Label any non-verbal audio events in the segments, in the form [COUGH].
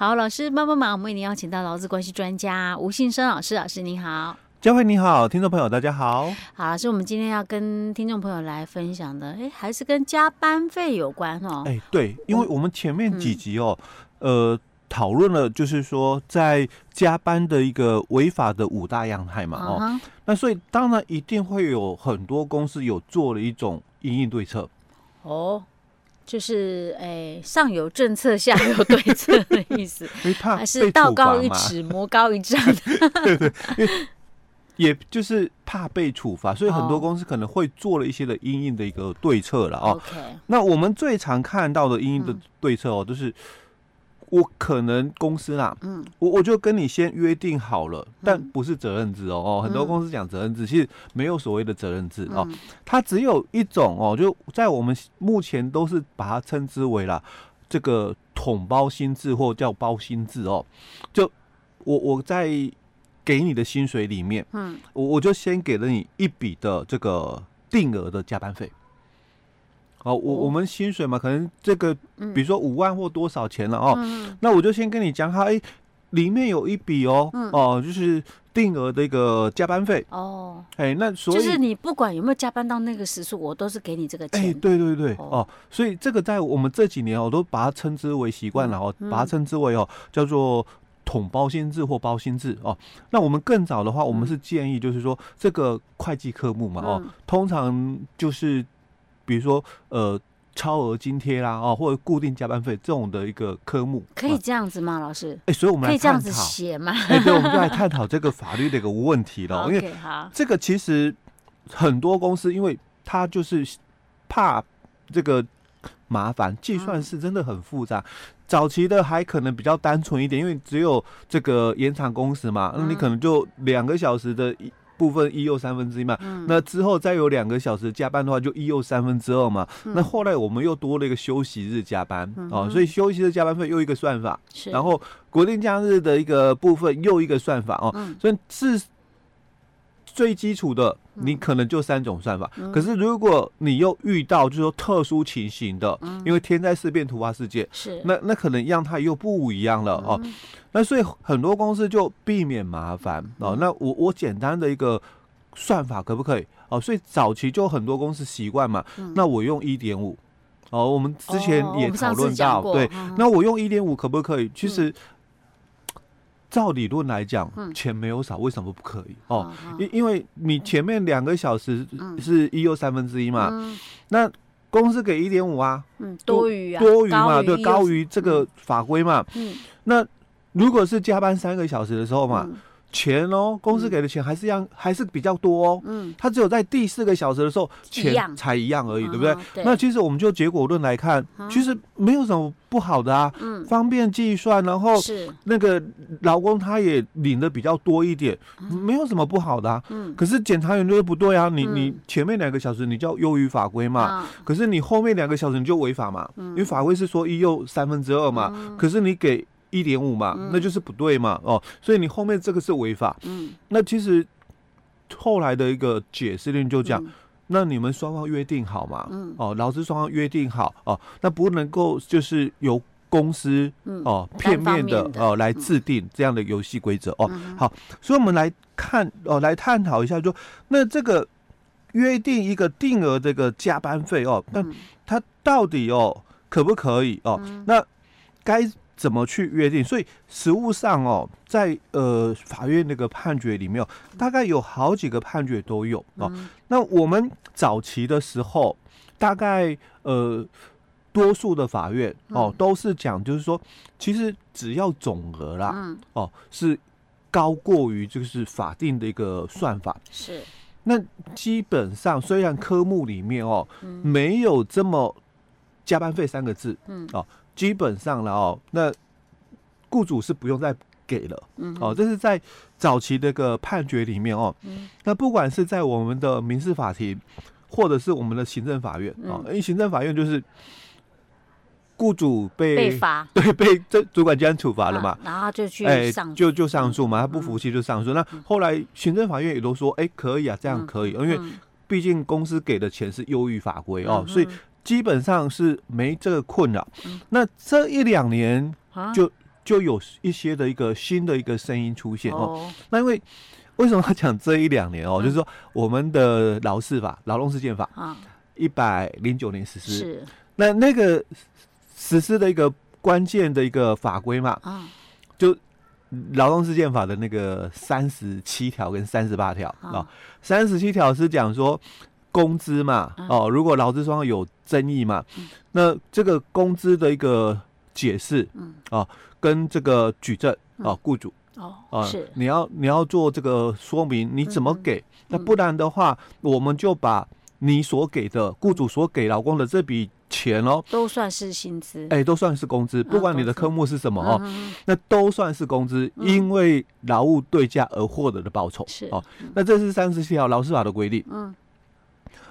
好，老师帮帮忙，我们为您邀请到劳资关系专家吴信生老师，老师您好。佳慧你好，听众朋友大家好。好，老师，我们今天要跟听众朋友来分享的，哎，还是跟加班费有关哦。哎，对，因为我们前面几集哦，嗯、呃，讨论了就是说在加班的一个违法的五大样态嘛，哦，那所以当然一定会有很多公司有做了一种因应对策。哦，就是哎，上有政策，下有对策的意思，[LAUGHS] 还是道高一尺，魔高一丈 [LAUGHS] 的。对对。也就是怕被处罚，所以很多公司可能会做了一些的阴影的一个对策了哦。那我们最常看到的阴影的对策哦，就是我可能公司啦，嗯，我我就跟你先约定好了，但不是责任制哦哦。很多公司讲责任制，其实没有所谓的责任制哦，它只有一种哦，就在我们目前都是把它称之为啦这个统包薪制或叫包薪制哦。就我我在。给你的薪水里面，嗯，我我就先给了你一笔的这个定额的加班费。哦，我我们薪水嘛，可能这个，比如说五万或多少钱了哦，那我就先跟你讲好，哎，里面有一笔哦，哦，就是定额的一个加班费。哦，哎，那所以就是你不管有没有加班到那个时数，我都是给你这个钱。哎，对对对，哦，所以这个在我们这几年，我都把它称之为习惯了哦，把它称之为哦，叫做。统包薪制或包薪制哦，那我们更早的话，我们是建议就是说这个会计科目嘛哦，通常就是比如说呃超额津贴啦哦，或者固定加班费这种的一个科目，可以这样子吗？老师？哎，所以我们可以这样子写吗？哎，对，我们就来探讨这个法律的一个问题了，因为这个其实很多公司因为他就是怕这个。麻烦，计算是真的很复杂。早期的还可能比较单纯一点，因为只有这个延长工时嘛，那你可能就两个小时的一部分一又三分之一嘛。那之后再有两个小时加班的话，就一又三分之二嘛。那后来我们又多了一个休息日加班哦，所以休息日加班费又一个算法。然后国定假日的一个部分又一个算法哦，所以是。最基础的，你可能就三种算法。嗯、可是如果你又遇到就是说特殊情形的，嗯、因为天灾事变、突发事件，是那那可能样态又不一样了哦。嗯、那所以很多公司就避免麻烦哦。那我我简单的一个算法可不可以哦？所以早期就很多公司习惯嘛。嗯、那我用一点五哦。我们之前也讨论到，对。嗯、那我用一点五可不可以？其实。照理论来讲，钱没有少，为什么不可以？哦，因因为你前面两个小时是一又三分之一嘛，那公司给一点五啊，多余啊，多余嘛，对，高于这个法规嘛。那如果是加班三个小时的时候嘛。钱哦，公司给的钱还是一样，还是比较多哦。嗯，他只有在第四个小时的时候钱才一样而已，对不对？那其实我们就结果论来看，其实没有什么不好的啊。嗯，方便计算，然后那个劳工他也领的比较多一点，没有什么不好的啊。嗯，可是检察员就是不对啊，你你前面两个小时你叫优于法规嘛，可是你后面两个小时你就违法嘛，因为法规是说一又三分之二嘛，可是你给。一点五嘛，那就是不对嘛，哦，所以你后面这个是违法。嗯，那其实后来的一个解释令就讲，那你们双方约定好嘛，嗯，哦，劳资双方约定好哦，那不能够就是由公司哦片面的哦来制定这样的游戏规则哦。好，所以我们来看哦，来探讨一下，就那这个约定一个定额这个加班费哦，那它到底哦可不可以哦？那该。怎么去约定？所以实务上哦，在呃法院那个判决里面，大概有好几个判决都有哦。嗯、那我们早期的时候，大概呃多数的法院哦都是讲，就是说，其实只要总额啦，嗯、哦是高过于就是法定的一个算法是。那基本上虽然科目里面哦、嗯、没有这么加班费三个字，嗯哦。基本上了哦，那雇主是不用再给了，嗯，哦，这是在早期的一个判决里面哦，嗯，那不管是在我们的民事法庭，或者是我们的行政法院，啊、哦，因为行政法院就是雇主被被罚，[LAUGHS] 对，被这主管机关处罚了嘛，啊、然后就去上、欸，就就上诉嘛，他不服气就上诉，嗯、那后来行政法院也都说，哎、欸，可以啊，这样可以，嗯、因为毕竟公司给的钱是优于法规哦，嗯、所以。基本上是没这个困扰，那这一两年就就有一些的一个新的一个声音出现哦。那因为为什么要讲这一两年哦？就是说我们的劳事法、劳动事件法啊，一百零九年实施，是。那那个实施的一个关键的一个法规嘛啊，就劳动事件法的那个三十七条跟三十八条啊，三十七条是讲说工资嘛哦，如果劳资双方有争议嘛，那这个工资的一个解释啊，跟这个举证啊，雇主。哦，啊，是。你要你要做这个说明，你怎么给？嗯、那不然的话，嗯、我们就把你所给的雇主所给劳工的这笔钱哦，都算是薪资，哎、欸，都算是工资，不管你的科目是什么哦，嗯、那都算是工资，嗯、因为劳务对价而获得的报酬是。哦。那这是三十七条劳事法的规定，嗯，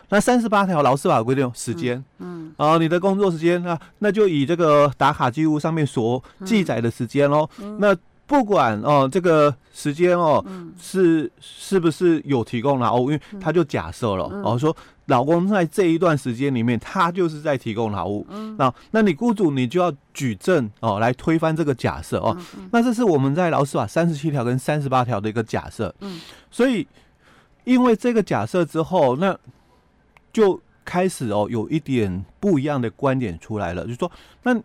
那三十八条劳事法规定时间，嗯，啊，你的工作时间啊，那就以这个打卡记录上面所记载的时间喽，嗯、那。不管哦，这个时间哦，嗯、是是不是有提供劳务？因为他就假设了、嗯、哦，说老公在这一段时间里面，他就是在提供劳务。嗯，那那你雇主你就要举证哦，来推翻这个假设哦。那这是我们在劳事法三十七条跟三十八条的一个假设。嗯，所以因为这个假设之后，那就开始哦，有一点不一样的观点出来了，就是说，那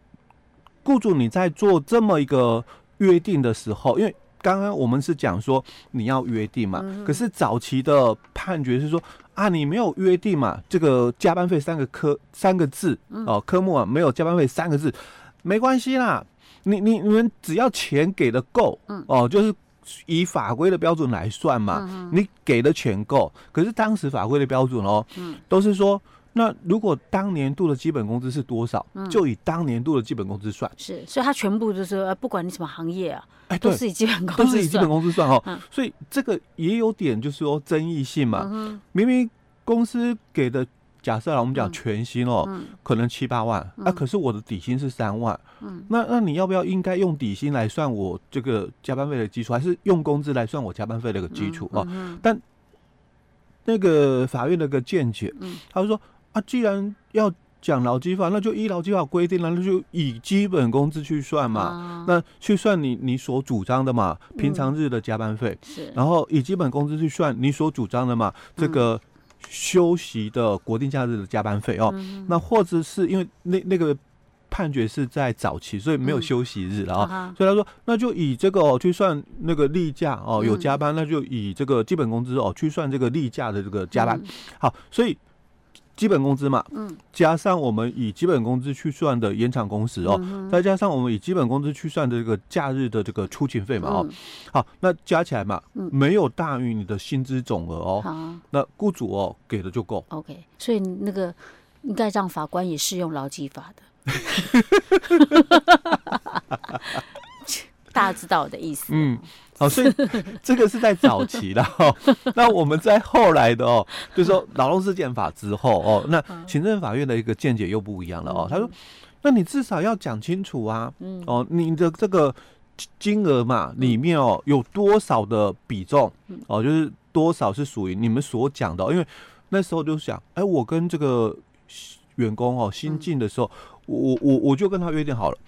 雇主你在做这么一个。约定的时候，因为刚刚我们是讲说你要约定嘛，嗯、可是早期的判决是说啊，你没有约定嘛，这个加班费三个科三个字哦，科目啊没有加班费三个字，没关系啦，你你你们只要钱给的够，嗯。哦，就是以法规的标准来算嘛，嗯、你给的钱够，可是当时法规的标准哦，嗯、都是说。那如果当年度的基本工资是多少，嗯、就以当年度的基本工资算。是，所以它全部就是呃，不管你什么行业啊，哎，都是以基本工资都是以基本工资算哦。嗯、所以这个也有点就是说争议性嘛。嗯、明明公司给的假设啊，我们讲全薪哦，嗯、可能七八万，嗯、啊，可是我的底薪是三万。嗯，那那你要不要应该用底薪来算我这个加班费的基础，还是用工资来算我加班费的一个基础啊？嗯嗯、但那个法院的个见解，嗯，他就说。啊，既然要讲劳基法，那就依劳基法规定了，那就以基本工资去算嘛。啊、那去算你你所主张的嘛，平常日的加班费。是、嗯。然后以基本工资去算你所主张的嘛，嗯、这个休息的国定假日的加班费哦。嗯、那或者是因为那那个判决是在早期，所以没有休息日了啊。所以他说，那就以这个哦去算那个例假哦，有加班，嗯、那就以这个基本工资哦去算这个例假的这个加班。嗯、好，所以。基本工资嘛，嗯，加上我们以基本工资去算的延长工时哦，嗯、再加上我们以基本工资去算的这个假日的这个出勤费嘛，哦，嗯、好，那加起来嘛，嗯、没有大于你的薪资总额哦，好。那雇主哦给的就够。OK，所以那个应该让法官也适用劳基法的，[LAUGHS] 大家知道我的意思，嗯。好，所以这个是在早期的 [LAUGHS] 哦。那我们在后来的哦，就是说劳动事件法之后哦，那行政法院的一个见解又不一样了哦。他说，那你至少要讲清楚啊，哦，你的这个金额嘛，里面哦有多少的比重哦，就是多少是属于你们所讲的。因为那时候就想，哎，我跟这个员工哦新进的时候，我我我就跟他约定好了，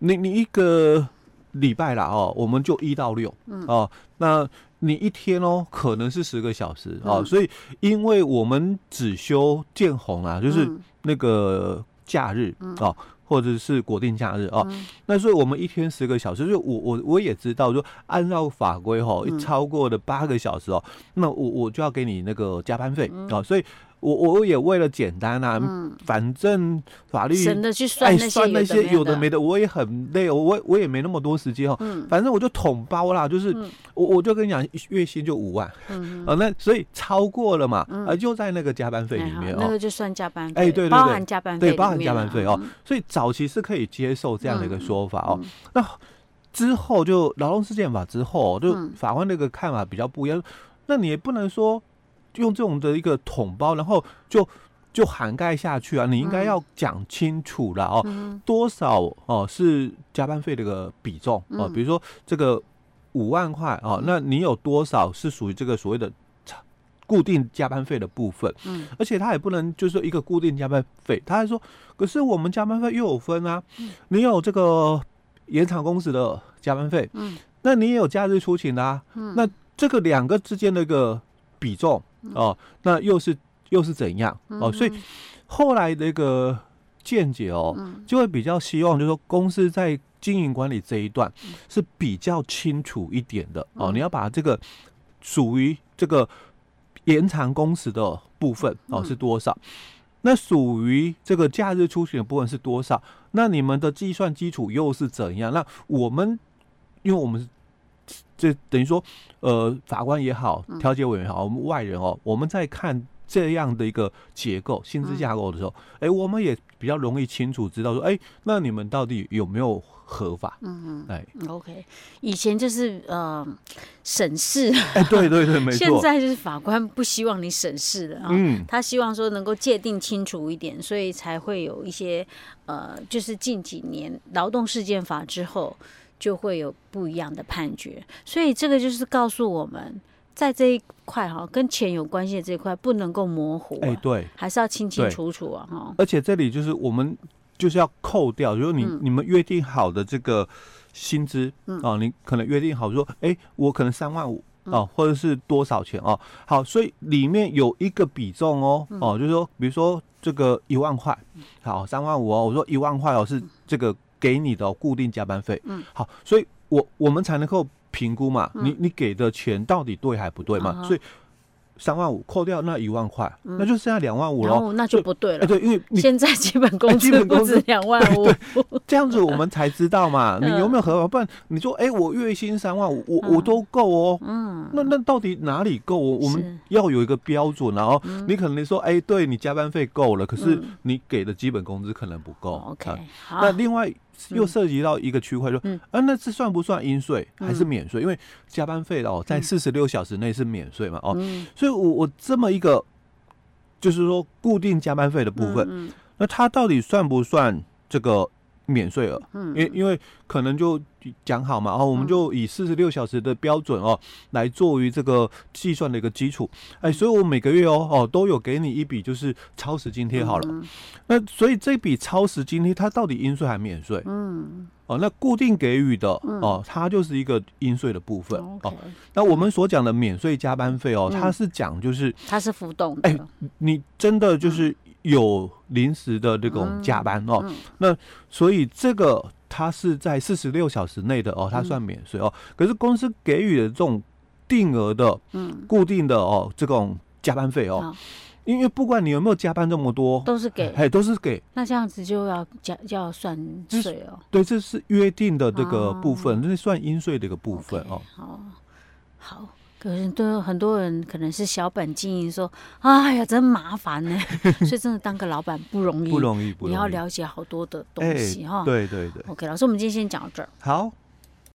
你你一个。礼拜啦哦，我们就一到六，嗯。哦，那你一天哦可能是十个小时哦，嗯、所以因为我们只休见红啊，就是那个假日、嗯、哦，或者是国定假日哦，嗯、那所以我们一天十个小时，就我我我也知道，说按照法规哦，一超过了八个小时哦，嗯、那我我就要给你那个加班费啊、嗯。哦，所以。我我也为了简单啊，嗯、反正法律省得去算那些，算那些有的没的，我也很累，我我也没那么多时间哦。嗯、反正我就统包啦，就是、嗯、我我就跟你讲，月薪就五万，嗯、啊，那所以超过了嘛，嗯、啊，就在那个加班费里面哦，那个就算加班费，哎，对对对，包含加班费，对，包含加班费哦。嗯、所以早期是可以接受这样的一个说法哦。那之后就劳动事件法之后，就法官那个看法比较不一样，嗯、那你也不能说。用这种的一个统包，然后就就涵盖下去啊！你应该要讲清楚了哦，嗯、多少哦是加班费的一个比重哦，比如说这个五万块哦，那你有多少是属于这个所谓的固定加班费的部分？嗯，而且他也不能就是说一个固定加班费，他还说，可是我们加班费又有分啊，你有这个延长工时的加班费，嗯，那你也有假日出勤的啊，嗯，那这个两个之间的一个比重哦，那又是又是怎样哦？所以后来的一个见解哦，就会比较希望就是说公司在经营管理这一段是比较清楚一点的哦，你要把这个属于这个延长工时的部分哦是多少？那属于这个假日出勤的部分是多少？那你们的计算基础又是怎样？那我们，因为我们这等于说，呃，法官也好，调解委员也好，我们外人哦，我们在看这样的一个结构、薪资架构的时候，哎，我们也比较容易清楚知道说，哎，那你们到底有没有？合法，嗯嗯，哎，OK，以前就是呃审视，哎，对对对，没 [LAUGHS] 错。现在就是法官不希望你审视的啊，嗯，他希望说能够界定清楚一点，所以才会有一些呃，就是近几年劳动事件法之后就会有不一样的判决，所以这个就是告诉我们，在这一块哈，跟钱有关系的这一块不能够模糊，啊，哎，对，还是要清清楚楚啊，哈。而且这里就是我们。就是要扣掉，如果你你们约定好的这个薪资啊、你可能约定好说，哎、欸，我可能三万五啊，或者是多少钱哦？好，所以里面有一个比重哦，哦，就是说，比如说这个一万块，好，三万五哦，我说一万块哦，是这个给你的固定加班费，嗯，好，所以我我们才能够评估嘛，你你给的钱到底对还不对嘛？所以。三万五扣掉那一万块，嗯、那就剩下两万五喽。那就不对了。哎，对，因为现在 [LAUGHS] 基本工资不止两万五，[LAUGHS] 这样子我们才知道嘛，[LAUGHS] 你有没有合法？不然你说，哎，我月薪三万五，我我都够哦。嗯，那那到底哪里够？我们要有一个标准，然后你可能说，哎，对你加班费够了，可是你给的基本工资可能不够。OK，那另外。又涉及到一个区块，说，嗯，啊，那这算不算应税？还是免税？因为加班费哦，在四十六小时内是免税嘛，哦，所以我我这么一个，就是说固定加班费的部分，那它到底算不算这个？免税额，嗯，因因为可能就讲好嘛，然后我们就以四十六小时的标准哦，来作为这个计算的一个基础，哎，所以我每个月哦哦都有给你一笔就是超时津贴好了，那所以这笔超时津贴它到底应税还免税？嗯，哦，那固定给予的哦，它就是一个应税的部分。哦。那我们所讲的免税加班费哦，它是讲就是它是浮动的，哎，你真的就是。有临时的这种加班哦，那所以这个它是在四十六小时内的哦，它算免税哦。可是公司给予的这种定额的、嗯，固定的哦，这种加班费哦，因为不管你有没有加班这么多，都是给，哎，都是给。那这样子就要加，就要算税哦。对，这是约定的这个部分，这是算应税的一个部分哦。好，好。可是都很多人可能是小本经营，说：“哎呀，真麻烦呢。[LAUGHS] ”所以真的当个老板不容易，不容易，不容易。你要了解好多的东西哈。对对对。OK，老师，我们今天先讲到这儿。好。